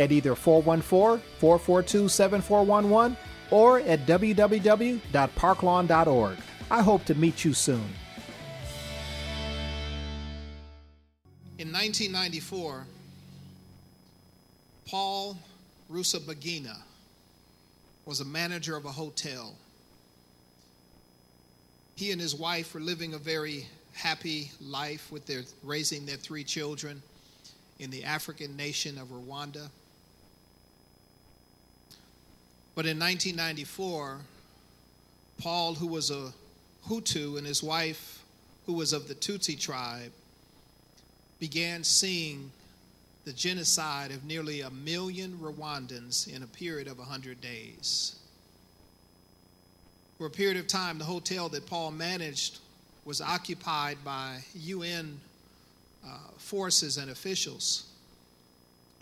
at either 414 442 7411 or at www.parklawn.org. I hope to meet you soon. In 1994, Paul Rusesabagina was a manager of a hotel. He and his wife were living a very happy life with their raising their three children in the African nation of Rwanda. But in 1994, Paul, who was a Hutu, and his wife, who was of the Tutsi tribe, began seeing the genocide of nearly a million Rwandans in a period of 100 days. For a period of time, the hotel that Paul managed was occupied by UN uh, forces and officials.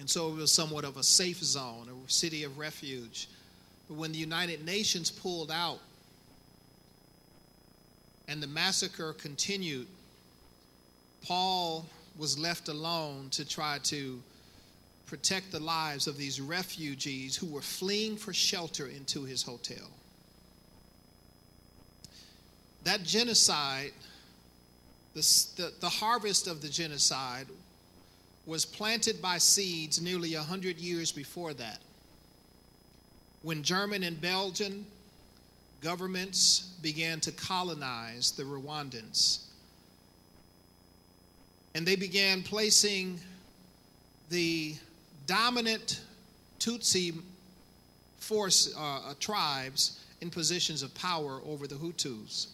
And so it was somewhat of a safe zone, a city of refuge. But when the United Nations pulled out and the massacre continued, Paul was left alone to try to protect the lives of these refugees who were fleeing for shelter into his hotel. That genocide, the, the, the harvest of the genocide, was planted by seeds nearly 100 years before that. When German and Belgian governments began to colonize the Rwandans, and they began placing the dominant Tutsi force uh, uh, tribes in positions of power over the Hutus.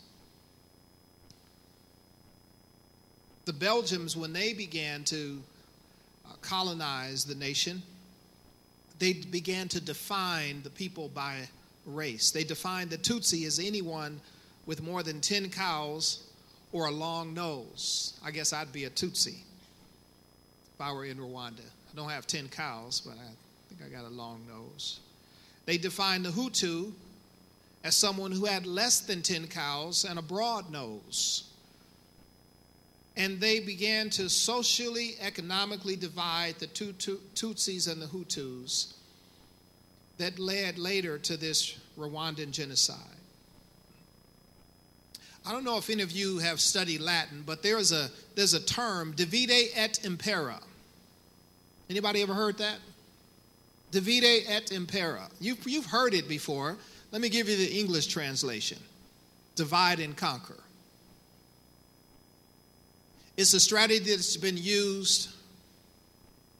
The Belgians, when they began to uh, colonize the nation, they began to define the people by race. They defined the Tutsi as anyone with more than 10 cows or a long nose. I guess I'd be a Tutsi if I were in Rwanda. I don't have 10 cows, but I think I got a long nose. They defined the Hutu as someone who had less than 10 cows and a broad nose. And they began to socially, economically divide the Tutsis and the Hutus that led later to this Rwandan genocide. I don't know if any of you have studied Latin, but there's a, there's a term, divide et impera. Anybody ever heard that? Divide et impera. You've, you've heard it before. Let me give you the English translation divide and conquer. It's a strategy that's been used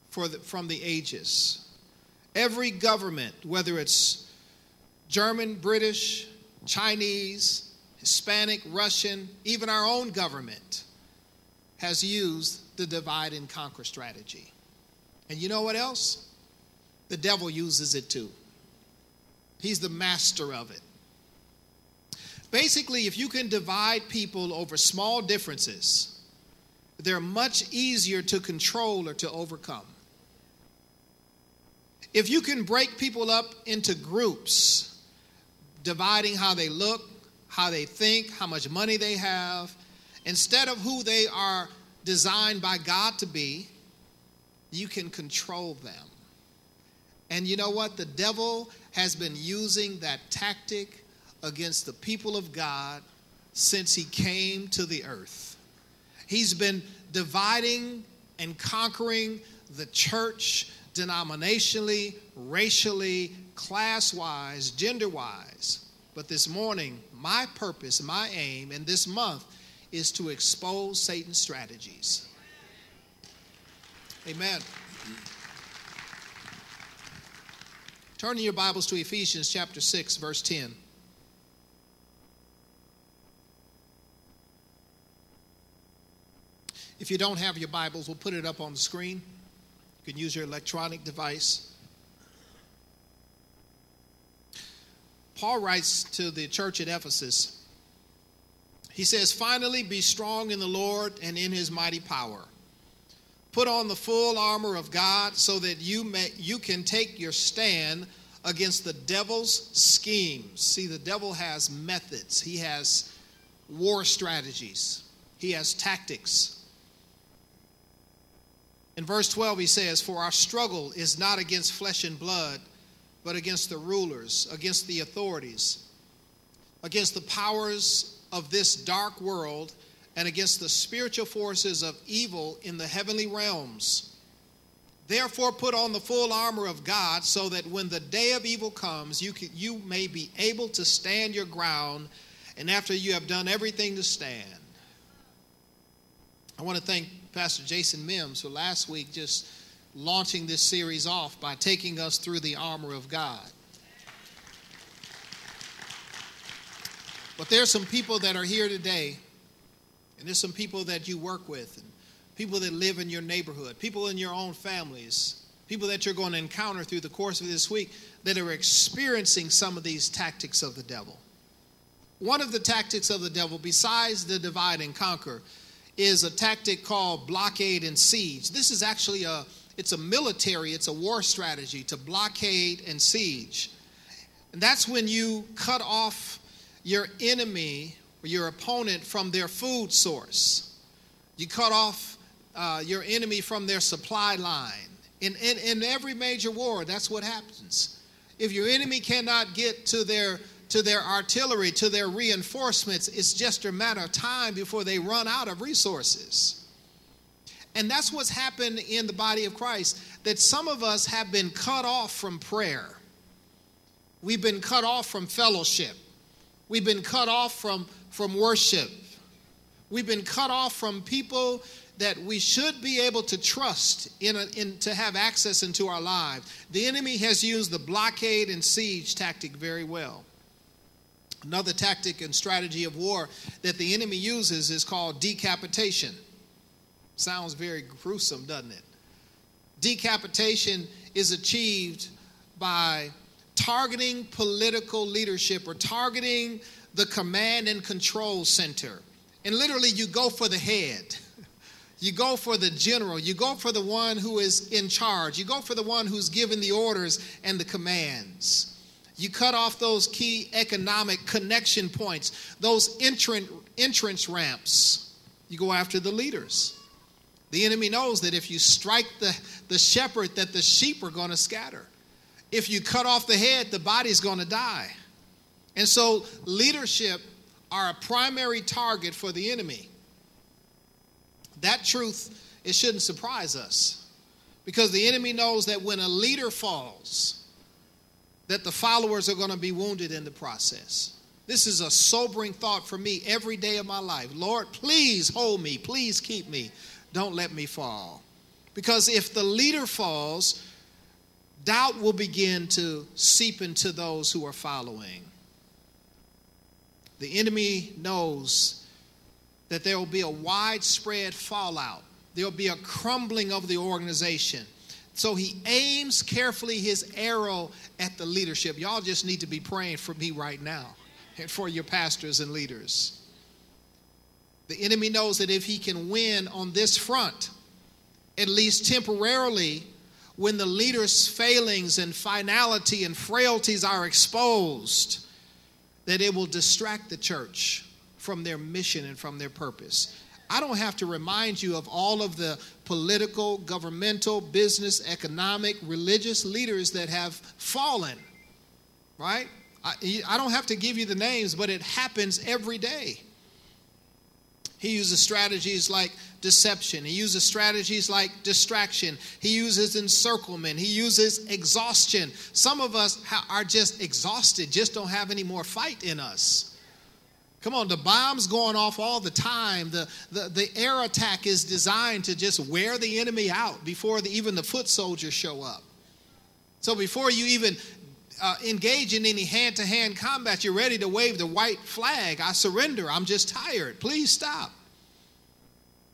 for the, from the ages. Every government, whether it's German, British, Chinese, Hispanic, Russian, even our own government, has used the divide and conquer strategy. And you know what else? The devil uses it too. He's the master of it. Basically, if you can divide people over small differences, they're much easier to control or to overcome. If you can break people up into groups, dividing how they look, how they think, how much money they have, instead of who they are designed by God to be, you can control them. And you know what? The devil has been using that tactic against the people of God since he came to the earth. He's been dividing and conquering the church denominationally, racially, class wise, gender wise. But this morning, my purpose, my aim, and this month is to expose Satan's strategies. Amen. Turn in your Bibles to Ephesians chapter 6, verse 10. If you don't have your Bibles, we'll put it up on the screen. You can use your electronic device. Paul writes to the church at Ephesus. He says, Finally, be strong in the Lord and in his mighty power. Put on the full armor of God so that you, may, you can take your stand against the devil's schemes. See, the devil has methods, he has war strategies, he has tactics. In verse 12, he says, For our struggle is not against flesh and blood but against the rulers, against the authorities, against the powers of this dark world, and against the spiritual forces of evil in the heavenly realms. Therefore, put on the full armor of God so that when the day of evil comes, you, can, you may be able to stand your ground, and after you have done everything to stand. I want to thank Pastor Jason Mims for last week just launching this series off by taking us through the armor of God. But there's some people that are here today, and there's some people that you work with, and people that live in your neighborhood, people in your own families, people that you're going to encounter through the course of this week that are experiencing some of these tactics of the devil. One of the tactics of the devil, besides the divide and conquer, is a tactic called blockade and siege. This is actually a it's a military, it's a war strategy to blockade and siege. And that's when you cut off your enemy or your opponent from their food source. You cut off uh, your enemy from their supply line. In, in, in every major war, that's what happens. If your enemy cannot get to their to their artillery, to their reinforcements, it's just a matter of time before they run out of resources. And that's what's happened in the body of Christ that some of us have been cut off from prayer. We've been cut off from fellowship. We've been cut off from, from worship. We've been cut off from people that we should be able to trust in, a, in, to have access into our lives. The enemy has used the blockade and siege tactic very well. Another tactic and strategy of war that the enemy uses is called decapitation. Sounds very gruesome, doesn't it? Decapitation is achieved by targeting political leadership or targeting the command and control center. And literally, you go for the head. You go for the general. You go for the one who is in charge. You go for the one who's given the orders and the commands. You cut off those key economic connection points, those entrant, entrance ramps. You go after the leaders. The enemy knows that if you strike the, the shepherd, that the sheep are going to scatter. If you cut off the head, the body's going to die. And so leadership are a primary target for the enemy. That truth, it shouldn't surprise us. Because the enemy knows that when a leader falls, that the followers are going to be wounded in the process. This is a sobering thought for me every day of my life. Lord, please hold me. Please keep me. Don't let me fall. Because if the leader falls, doubt will begin to seep into those who are following. The enemy knows that there will be a widespread fallout, there will be a crumbling of the organization. So he aims carefully his arrow at the leadership. Y'all just need to be praying for me right now and for your pastors and leaders. The enemy knows that if he can win on this front, at least temporarily, when the leader's failings and finality and frailties are exposed, that it will distract the church from their mission and from their purpose. I don't have to remind you of all of the political, governmental, business, economic, religious leaders that have fallen, right? I, I don't have to give you the names, but it happens every day. He uses strategies like deception. He uses strategies like distraction. He uses encirclement. He uses exhaustion. Some of us are just exhausted, just don't have any more fight in us. Come on, the bomb's going off all the time. The, the, the air attack is designed to just wear the enemy out before the, even the foot soldiers show up. So before you even uh, engage in any hand to hand combat, you're ready to wave the white flag. I surrender. I'm just tired. Please stop.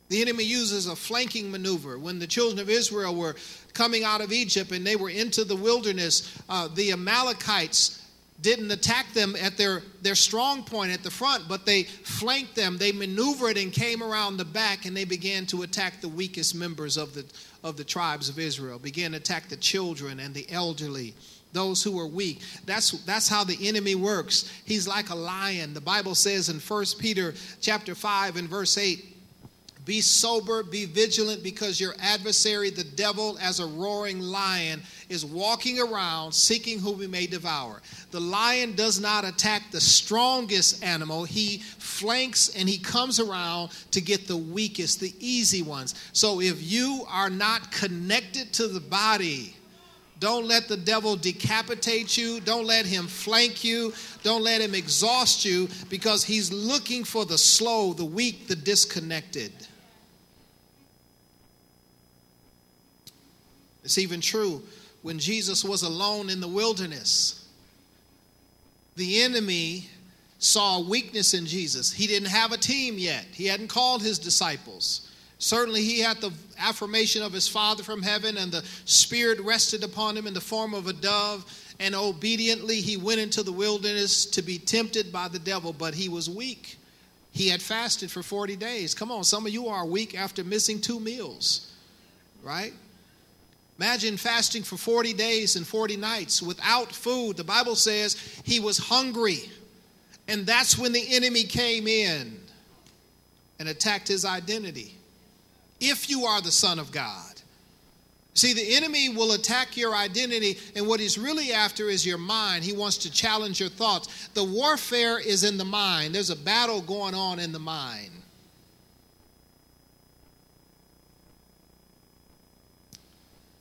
The enemy uses a flanking maneuver. When the children of Israel were coming out of Egypt and they were into the wilderness, uh, the Amalekites didn't attack them at their, their strong point at the front, but they flanked them. They maneuvered and came around the back, and they began to attack the weakest members of the, of the tribes of Israel, began to attack the children and the elderly, those who were weak. That's, that's how the enemy works. He's like a lion. The Bible says in 1 Peter chapter 5 and verse 8, be sober, be vigilant, because your adversary, the devil, as a roaring lion, is walking around seeking whom he may devour. The lion does not attack the strongest animal, he flanks and he comes around to get the weakest, the easy ones. So if you are not connected to the body, don't let the devil decapitate you. Don't let him flank you. Don't let him exhaust you because he's looking for the slow, the weak, the disconnected. It's even true when Jesus was alone in the wilderness. The enemy saw weakness in Jesus. He didn't have a team yet, he hadn't called his disciples. Certainly, he had the affirmation of his Father from heaven, and the Spirit rested upon him in the form of a dove. And obediently, he went into the wilderness to be tempted by the devil, but he was weak. He had fasted for 40 days. Come on, some of you are weak after missing two meals, right? Imagine fasting for 40 days and 40 nights without food. The Bible says he was hungry. And that's when the enemy came in and attacked his identity. If you are the Son of God. See, the enemy will attack your identity, and what he's really after is your mind. He wants to challenge your thoughts. The warfare is in the mind, there's a battle going on in the mind.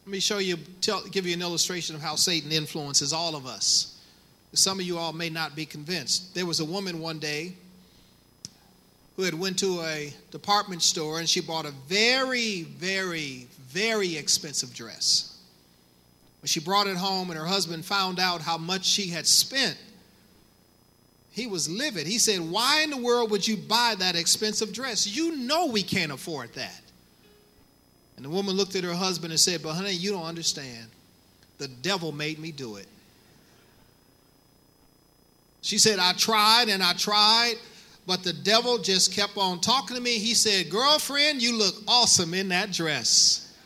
Let me show you, tell, give you an illustration of how Satan influences all of us. Some of you all may not be convinced. There was a woman one day who had went to a department store and she bought a very, very, very expensive dress. When she brought it home and her husband found out how much she had spent, he was livid. He said, Why in the world would you buy that expensive dress? You know we can't afford that. And the woman looked at her husband and said, But honey, you don't understand. The devil made me do it. She said, I tried and I tried, but the devil just kept on talking to me. He said, Girlfriend, you look awesome in that dress.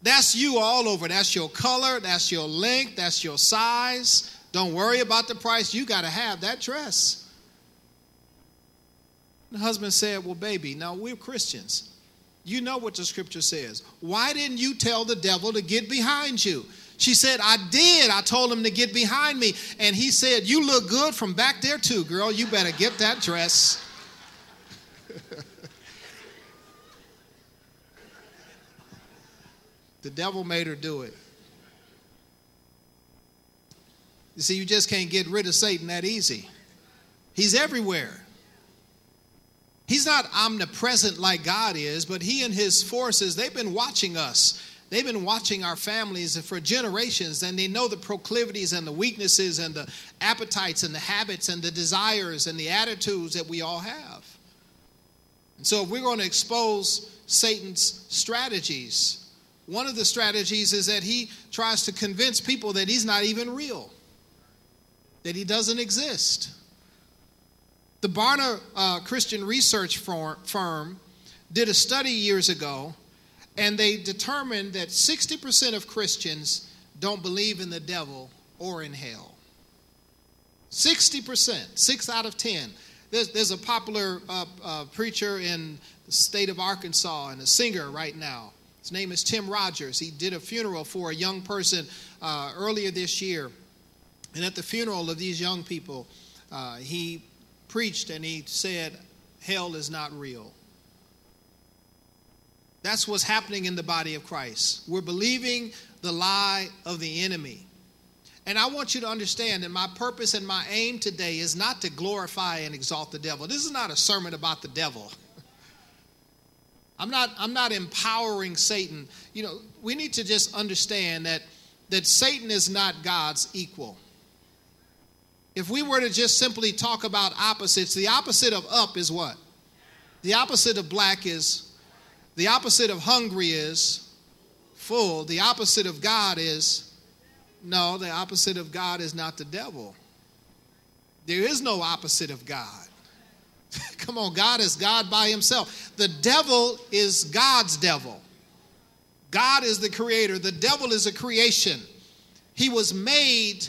That's you all over. That's your color, that's your length, that's your size. Don't worry about the price. You got to have that dress. The husband said, Well, baby, now we're Christians. You know what the scripture says. Why didn't you tell the devil to get behind you? She said, I did. I told him to get behind me. And he said, You look good from back there, too, girl. You better get that dress. the devil made her do it. You see, you just can't get rid of Satan that easy. He's everywhere. He's not omnipresent like God is, but he and his forces, they've been watching us. They've been watching our families for generations, and they know the proclivities and the weaknesses and the appetites and the habits and the desires and the attitudes that we all have. And so, if we're going to expose Satan's strategies, one of the strategies is that he tries to convince people that he's not even real, that he doesn't exist. The Barna uh, Christian Research Firm did a study years ago, and they determined that 60% of Christians don't believe in the devil or in hell. 60%, six out of 10. There's, there's a popular uh, uh, preacher in the state of Arkansas and a singer right now. His name is Tim Rogers. He did a funeral for a young person uh, earlier this year. And at the funeral of these young people, uh, he preached and he said, Hell is not real. That's what's happening in the body of Christ. We're believing the lie of the enemy. And I want you to understand that my purpose and my aim today is not to glorify and exalt the devil. This is not a sermon about the devil. I'm not, I'm not empowering Satan. You know, we need to just understand that, that Satan is not God's equal. If we were to just simply talk about opposites, the opposite of up is what? The opposite of black is, the opposite of hungry is full. The opposite of God is, no, the opposite of God is not the devil. There is no opposite of God. Come on, God is God by himself. The devil is God's devil. God is the creator, the devil is a creation. He was made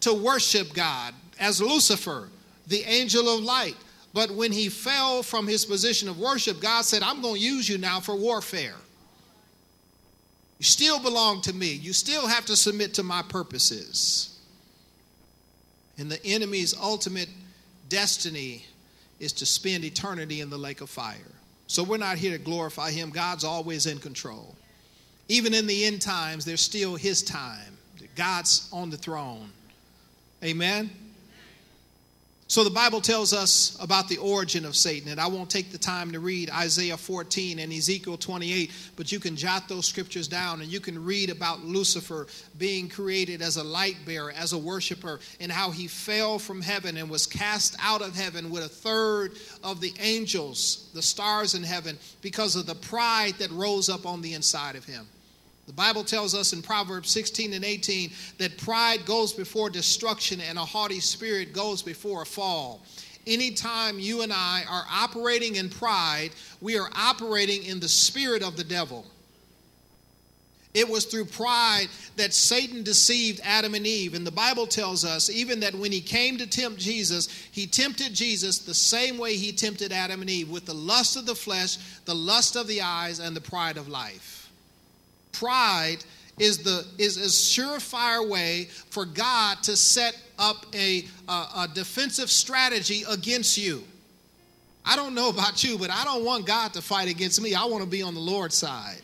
to worship God as Lucifer, the angel of light. But when he fell from his position of worship, God said, I'm going to use you now for warfare. You still belong to me. You still have to submit to my purposes. And the enemy's ultimate destiny is to spend eternity in the lake of fire. So we're not here to glorify him. God's always in control. Even in the end times, there's still his time. God's on the throne. Amen. So the Bible tells us about the origin of Satan, and I won't take the time to read Isaiah 14 and Ezekiel 28, but you can jot those scriptures down and you can read about Lucifer being created as a light bearer, as a worshiper, and how he fell from heaven and was cast out of heaven with a third of the angels, the stars in heaven, because of the pride that rose up on the inside of him. The Bible tells us in Proverbs 16 and 18 that pride goes before destruction and a haughty spirit goes before a fall. Anytime you and I are operating in pride, we are operating in the spirit of the devil. It was through pride that Satan deceived Adam and Eve. And the Bible tells us even that when he came to tempt Jesus, he tempted Jesus the same way he tempted Adam and Eve with the lust of the flesh, the lust of the eyes, and the pride of life pride is the is a surefire way for God to set up a, a, a, defensive strategy against you. I don't know about you, but I don't want God to fight against me. I want to be on the Lord's side.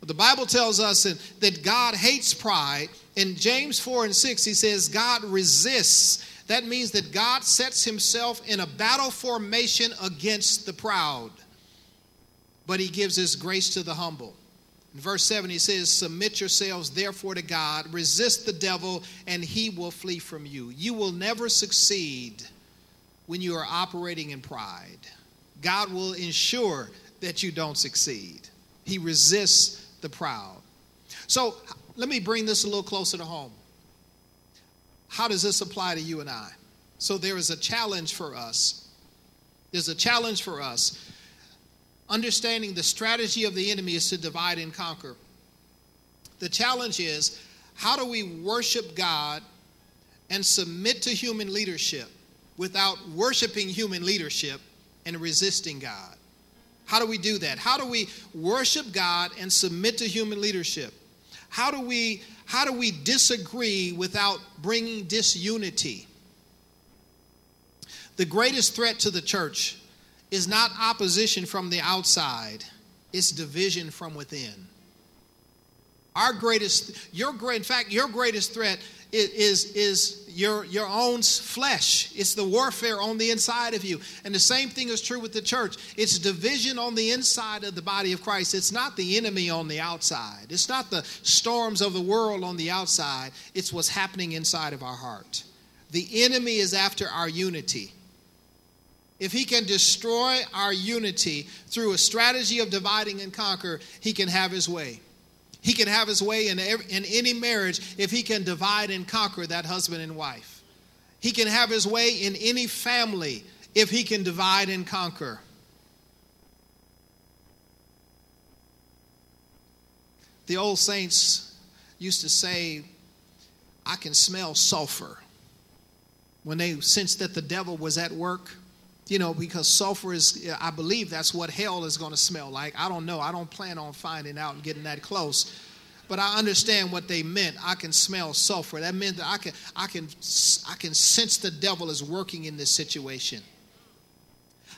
But the Bible tells us that God hates pride. In James 4 and 6, he says, God resists. That means that God sets himself in a battle formation against the proud, but he gives his grace to the humble. In verse 7, he says, Submit yourselves therefore to God, resist the devil, and he will flee from you. You will never succeed when you are operating in pride. God will ensure that you don't succeed. He resists the proud. So let me bring this a little closer to home. How does this apply to you and I? So there is a challenge for us. There's a challenge for us understanding the strategy of the enemy is to divide and conquer. The challenge is how do we worship God and submit to human leadership without worshiping human leadership and resisting God? How do we do that? How do we worship God and submit to human leadership? How do we how do we disagree without bringing disunity? The greatest threat to the church is not opposition from the outside, it's division from within. Our greatest, your great, in fact, your greatest threat is, is, is your, your own flesh. It's the warfare on the inside of you. And the same thing is true with the church. It's division on the inside of the body of Christ. It's not the enemy on the outside. It's not the storms of the world on the outside. It's what's happening inside of our heart. The enemy is after our unity if he can destroy our unity through a strategy of dividing and conquer, he can have his way. He can have his way in, every, in any marriage if he can divide and conquer that husband and wife. He can have his way in any family if he can divide and conquer. The old saints used to say, I can smell sulfur. When they sensed that the devil was at work, you know, because sulfur is, I believe that's what hell is going to smell like. I don't know. I don't plan on finding out and getting that close. But I understand what they meant. I can smell sulfur. That meant that I can, I can, I can sense the devil is working in this situation.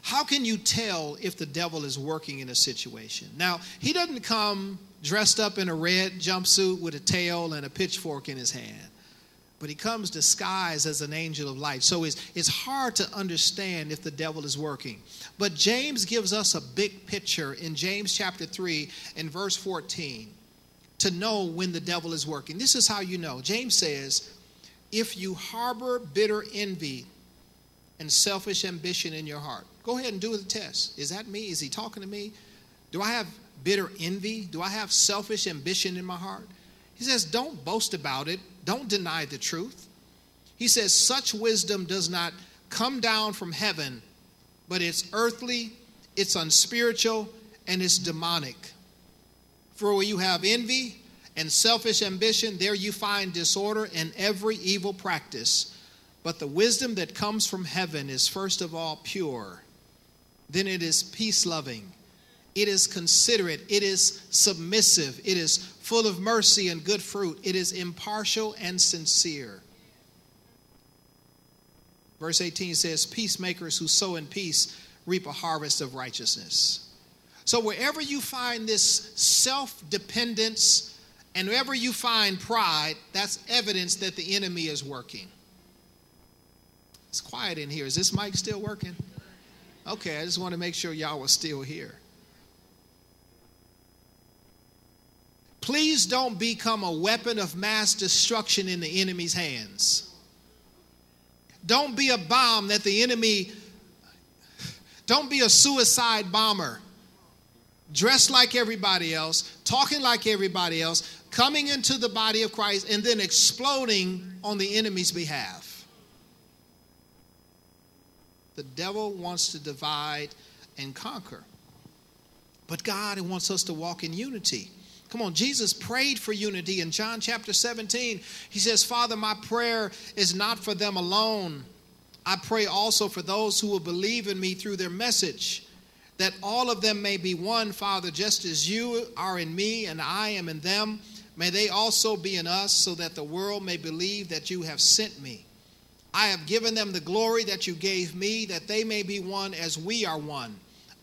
how can you tell if the devil is working in a situation? Now, he doesn't come dressed up in a red jumpsuit with a tail and a pitchfork in his hand, but he comes disguised as an angel of light. So it's, it's hard to understand if the devil is working. But James gives us a big picture in James chapter 3 and verse 14 to know when the devil is working. This is how you know. James says, If you harbor bitter envy and selfish ambition in your heart, Go ahead and do the test. Is that me? Is he talking to me? Do I have bitter envy? Do I have selfish ambition in my heart? He says, Don't boast about it. Don't deny the truth. He says, Such wisdom does not come down from heaven, but it's earthly, it's unspiritual, and it's demonic. For where you have envy and selfish ambition, there you find disorder and every evil practice. But the wisdom that comes from heaven is first of all pure then it is peace loving. It is considerate. It is submissive. It is full of mercy and good fruit. It is impartial and sincere. Verse 18 says, Peacemakers who sow in peace reap a harvest of righteousness. So, wherever you find this self dependence and wherever you find pride, that's evidence that the enemy is working. It's quiet in here. Is this mic still working? Okay, I just want to make sure y'all were still here. Please don't become a weapon of mass destruction in the enemy's hands. Don't be a bomb that the enemy, don't be a suicide bomber. Dressed like everybody else, talking like everybody else, coming into the body of Christ, and then exploding on the enemy's behalf. The devil wants to divide and conquer. But God wants us to walk in unity. Come on, Jesus prayed for unity in John chapter 17. He says, Father, my prayer is not for them alone. I pray also for those who will believe in me through their message, that all of them may be one, Father, just as you are in me and I am in them. May they also be in us, so that the world may believe that you have sent me. I have given them the glory that you gave me, that they may be one as we are one.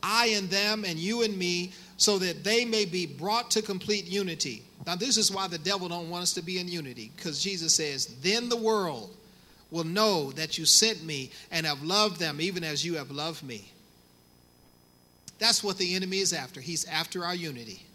I and them, and you and me, so that they may be brought to complete unity. Now, this is why the devil don't want us to be in unity, because Jesus says, Then the world will know that you sent me and have loved them even as you have loved me. That's what the enemy is after. He's after our unity.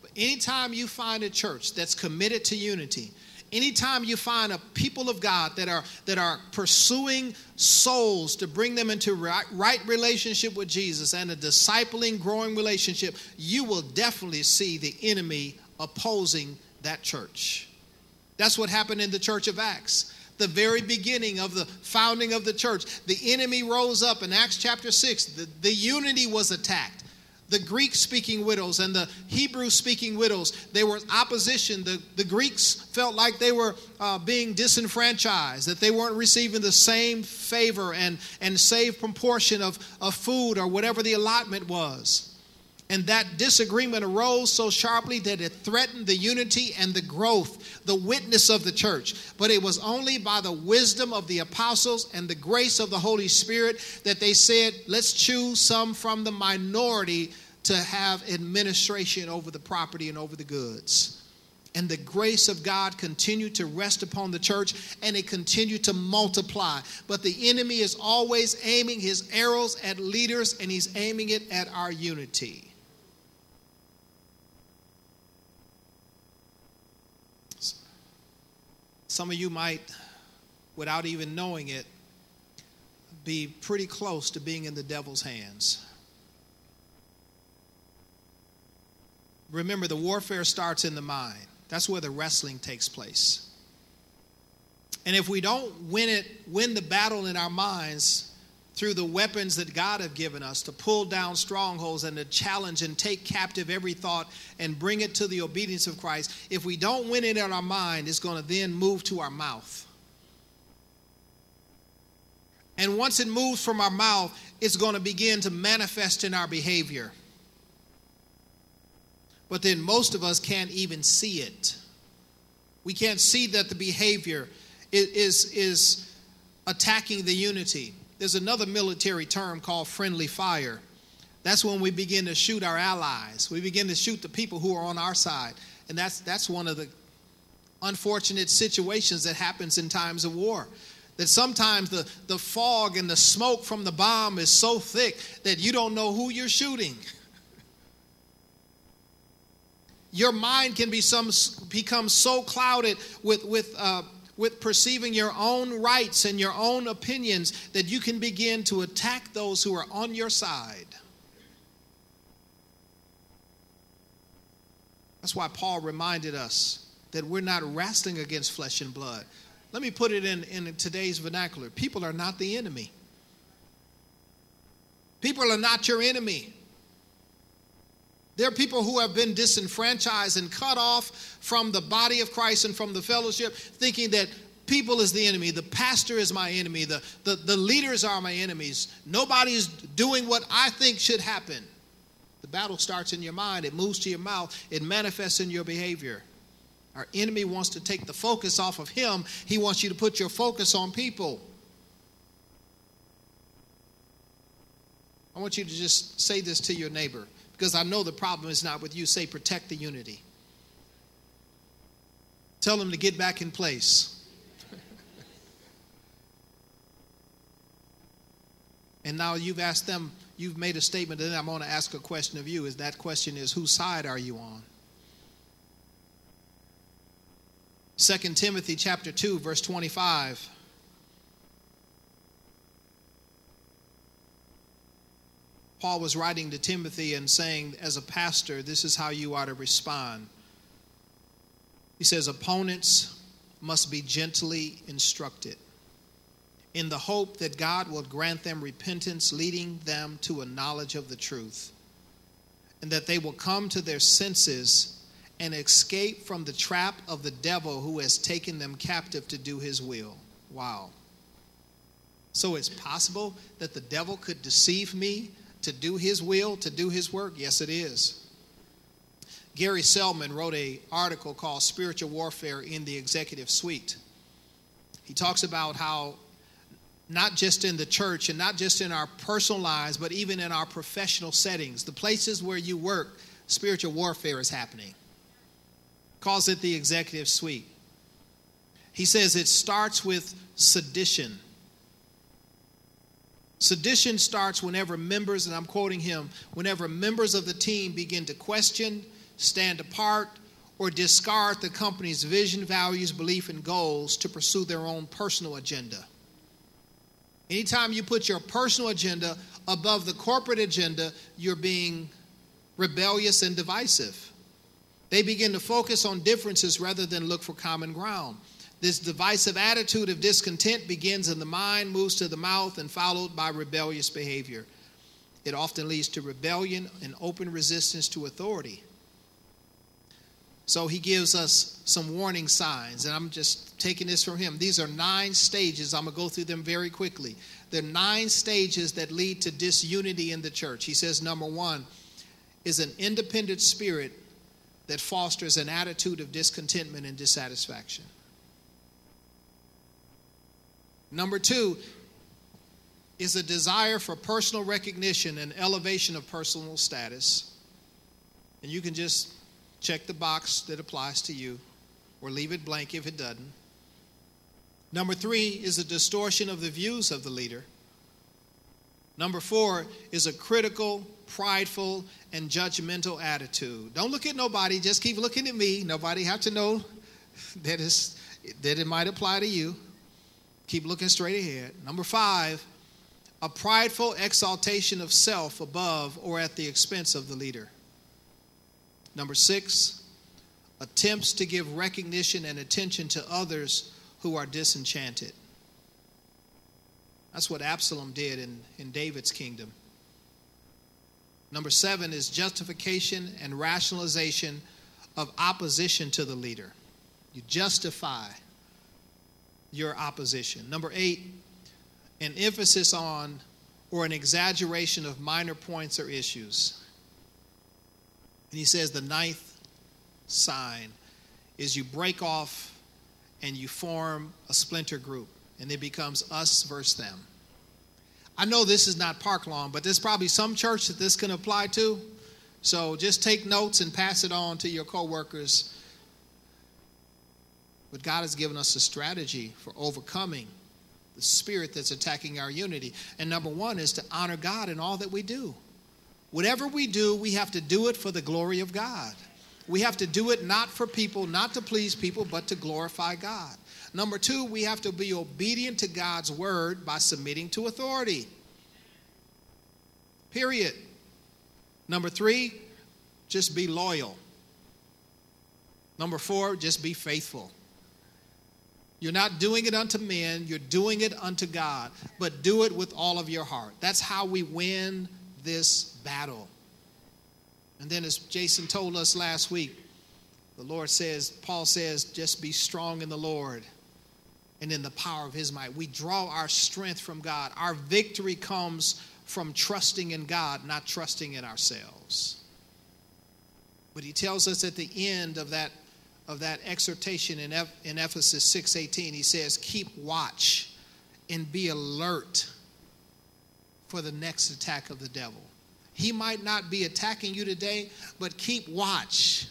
But anytime you find a church that's committed to unity, anytime you find a people of god that are that are pursuing souls to bring them into right, right, relationship with jesus and a discipling growing relationship you will definitely see the enemy opposing that church. That's what happened in the church of acts. The very beginning of the founding of the church the enemy rose up in acts chapter 6 the, the unity was attacked the Greek speaking widows and the Hebrew speaking widows. There was opposition. The, the Greeks felt like they were uh, being disenfranchised, that they weren't receiving the same favor and, and same proportion of, of food or whatever the allotment was. And that disagreement arose so sharply that it threatened the unity and the growth, the witness of the church. But it was only by the wisdom of the apostles and the grace of the Holy Spirit that they said, let's choose some from the minority to have administration over the property and over the goods. And the grace of God continued to rest upon the church and it continued to multiply. But the enemy is always aiming his arrows at leaders and he's aiming it at our unity. Some of you might, without even knowing it, be pretty close to being in the devil's hands. Remember, the warfare starts in the mind. That's where the wrestling takes place. And if we don't win it, win the battle in our minds, through the weapons that God have given us to pull down strongholds and to challenge and take captive every thought and bring it to the obedience of Christ, if we don't win it in our mind, it's going to then move to our mouth. And once it moves from our mouth, it's going to begin to manifest in our behavior. But then most of us can't even see it. We can't see that the behavior is, is, attacking the unity there's another military term called friendly fire. That's when we begin to shoot our allies. We begin to shoot the people who are on our side. And that's, that's one of the unfortunate situations that happens in times of war. That sometimes the, the fog and the smoke from the bomb is so thick that you don't know who you're shooting. Your mind can be some, become so clouded with, with, uh, with perceiving your own rights and your own opinions that you can begin to attack those who are on your side. That's why Paul reminded us that we're not wrestling against flesh and blood. Let me put it in, in today's vernacular people are not the enemy. People are not your enemy. There are people who have been disenfranchised and cut off from the body of Christ and from the fellowship, thinking that people is the enemy, the pastor is my enemy, the, the, the leaders are my enemies. Nobody's doing what I think should happen. The battle starts in your mind, it moves to your mouth, it manifests in your behavior. Our enemy wants to take the focus off of him, he wants you to put your focus on people. I want you to just say this to your neighbor because I know the problem is not with you. Say, protect the unity. Tell them to get back in place. and now you've asked them, you've made a statement, and I'm going to ask a question of you. Is that question is whose side are you on? 2 Timothy chapter 2 verse 25 Paul was writing to Timothy and saying as a pastor this is how you ought to respond He says opponents must be gently instructed in the hope that God will grant them repentance leading them to a knowledge of the truth and that they will come to their senses and escape from the trap of the devil who has taken them captive to do his will. Wow. So it's possible that the devil could deceive me to do his will, to do his work? Yes, it is. Gary Selman wrote an article called Spiritual Warfare in the Executive Suite. He talks about how, not just in the church and not just in our personal lives, but even in our professional settings, the places where you work, spiritual warfare is happening calls it the executive suite. He says it starts with sedition. Sedition starts whenever members, and I'm quoting him, whenever members of the team begin to question, stand apart, or discard the company's vision, values, belief, and goals to pursue their own personal agenda. Anytime you put your personal agenda above the corporate agenda, you're being rebellious and divisive. They begin to focus on differences rather than look for common ground. This divisive attitude of discontent begins in the mind, moves to the mouth, and followed by rebellious behavior. It often leads to rebellion and open resistance to authority. So he gives us some warning signs, and I'm just taking this from him. These are nine stages. I'm going to go through them very quickly. There are nine stages that lead to disunity in the church. He says, number one is an independent spirit that fosters an attitude of discontentment and dissatisfaction. Number two is a desire for personal recognition and elevation of personal status. And you can just check the box that applies to you or leave it blank if it doesn't. Number three is a distortion of the views of the leader. Number four is a critical, prideful, and judgmental attitude. Don't look at nobody, just keep looking at me. Nobody have to know that, that it might apply to you. Keep looking straight ahead. Number five, a prideful exaltation of self above or at the expense of the leader. Number six, attempts to give recognition and attention to others who are disenchanted. That's what Absalom did in, in David's kingdom. Number seven is justification and rationalization of opposition to the leader. You justify your opposition. Number eight, an emphasis on or an exaggeration of minor points or issues. And he says the ninth sign is you break off and you form a splinter group and it becomes us versus them. I know this is not Park Lawn, but there's probably some church that this can apply to. So just take notes and pass it on to your coworkers. But God has given us a strategy for overcoming the spirit that's attacking our unity. And number one is to honor God in all that we do. Whatever we do, we have to do it for the glory of God. We have to do it not for people, not to please people, but to glorify God. Number two, we have to be obedient to God's word by submitting to authority. Period. Number three, just be loyal. Number four, just be faithful. You're not doing it unto men, you're doing it unto God, but do it with all of your heart. That's how we win this battle. And then, as Jason told us last week, the Lord says, Paul says, just be strong in the Lord and in the power of his might. We draw our strength from God. Our victory comes from trusting in God, not trusting in ourselves. But he tells us at the end of that of that exhortation in, F, in Ephesians 6:18 he says keep watch and be alert for the next attack of the devil. He might not be attacking you today, but keep watch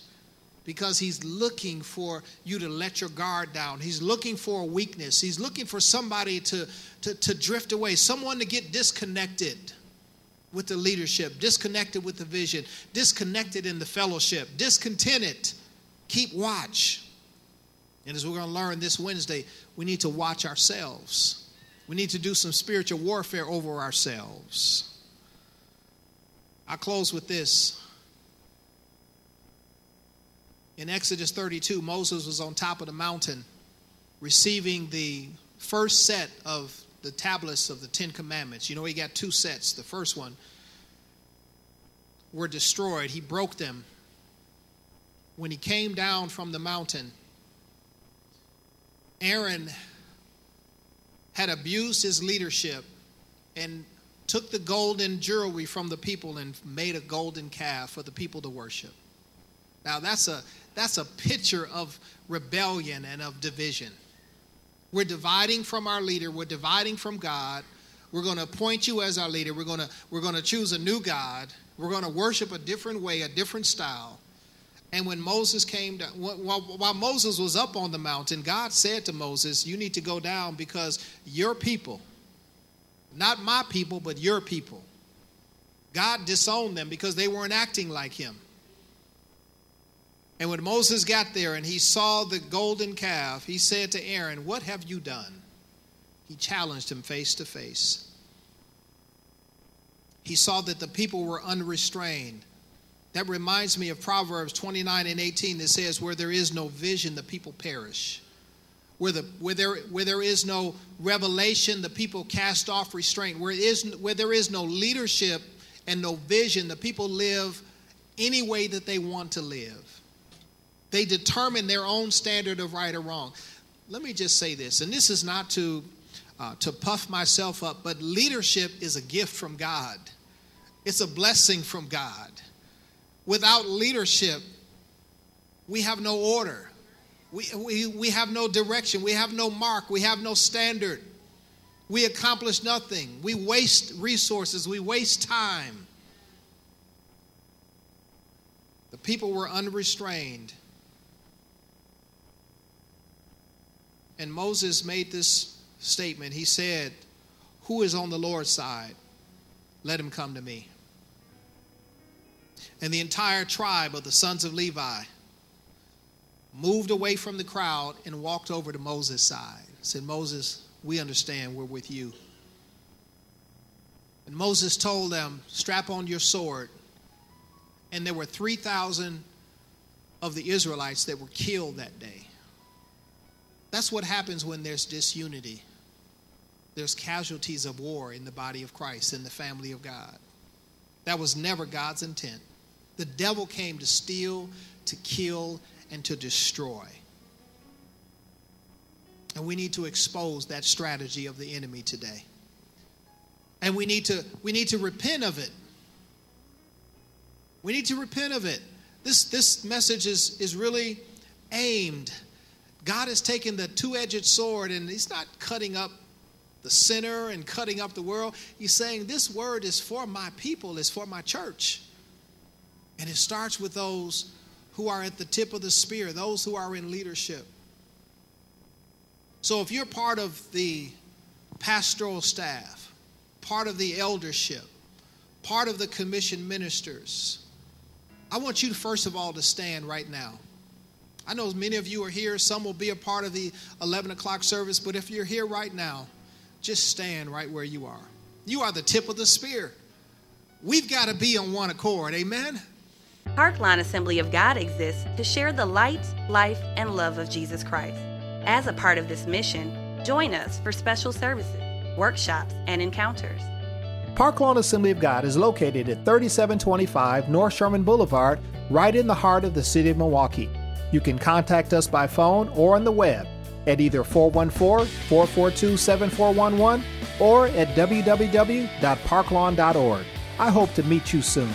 because he's looking for you to let your guard down. He's looking for a weakness. He's looking for somebody to, to, to drift away, someone to get disconnected with the leadership, disconnected with the vision, disconnected in the fellowship, discontented. Keep watch. And as we're going to learn this Wednesday, we need to watch ourselves. We need to do some spiritual warfare over ourselves. I close with this. In Exodus 32, Moses was on top of the mountain receiving the first set of the tablets of the Ten Commandments. You know, he got two sets. The first one were destroyed, he broke them. When he came down from the mountain, Aaron had abused his leadership and took the golden jewelry from the people and made a golden calf for the people to worship. Now that's a that's a picture of rebellion and of division. We're dividing from our leader, we're dividing from God. We're going to appoint you as our leader. We're going to we're going to choose a new God. We're going to worship a different way, a different style. And when Moses came down, while, Moses was up on the mountain, God said to Moses, You need to go down because your people, not my people, but your people. God disowned them because they weren't acting like him. And when Moses got there and he saw the golden calf, he said to Aaron, What have you done? He challenged him face to face. He saw that the people were unrestrained. That reminds me of Proverbs 29 and 18 that says, Where there is no vision, the people perish where, the, where, there, where there is no revelation, the people cast off restraint. Where, is, where there is no leadership and no vision, the people live any way that they want to live. They determine their own standard of right or wrong. Let me just say this, and this is not to, uh, to puff myself up, but leadership is a gift from God, it's a blessing from God. Without leadership, we have no order. We, we, we have no direction. We have no mark. We have no standard. We accomplish nothing. We waste resources. We waste time. The people were unrestrained. And Moses made this statement. He said, Who is on the Lord's side? Let him come to me. And the entire tribe of the sons of Levi moved away from the crowd and walked over to Moses' side. Said, Moses, we understand we're with you. And Moses told them, Strap on your sword. And there were 3,000 of the Israelites that were killed that day. That's what happens when there's disunity. There's casualties of war in the body of Christ, in the family of God. That was never God's intent. The devil came to steal, to kill, and to destroy. And we need to expose that strategy of the enemy today. And we need to we need to repent of it. We need to repent of it. This this message is is really aimed. God has taken the two-edged sword and he's not cutting up the sinner and cutting up the world. He's saying this word is for my people, it's for my church. And it starts with those who are at the tip of the spear, those who are in leadership. So if you're part of the pastoral staff, part of the eldership, part of the commission ministers, I want you first of all to stand right now. I know many of you are here. Some will be a part of the 11 o'clock service, but if you're here right now, just stand right where you are. You are the tip of the spear. We've got to be on one accord. Amen. Parklawn Assembly of God exists to share the light, life, and love of Jesus Christ. As a part of this mission, join us for special services, workshops, and encounters. Parklawn Assembly of God is located at 3725 North Sherman Boulevard, right in the heart of the city of Milwaukee. You can contact us by phone or on the web at either 414 442 7411 or at www.parklawn.org. I hope to meet you soon.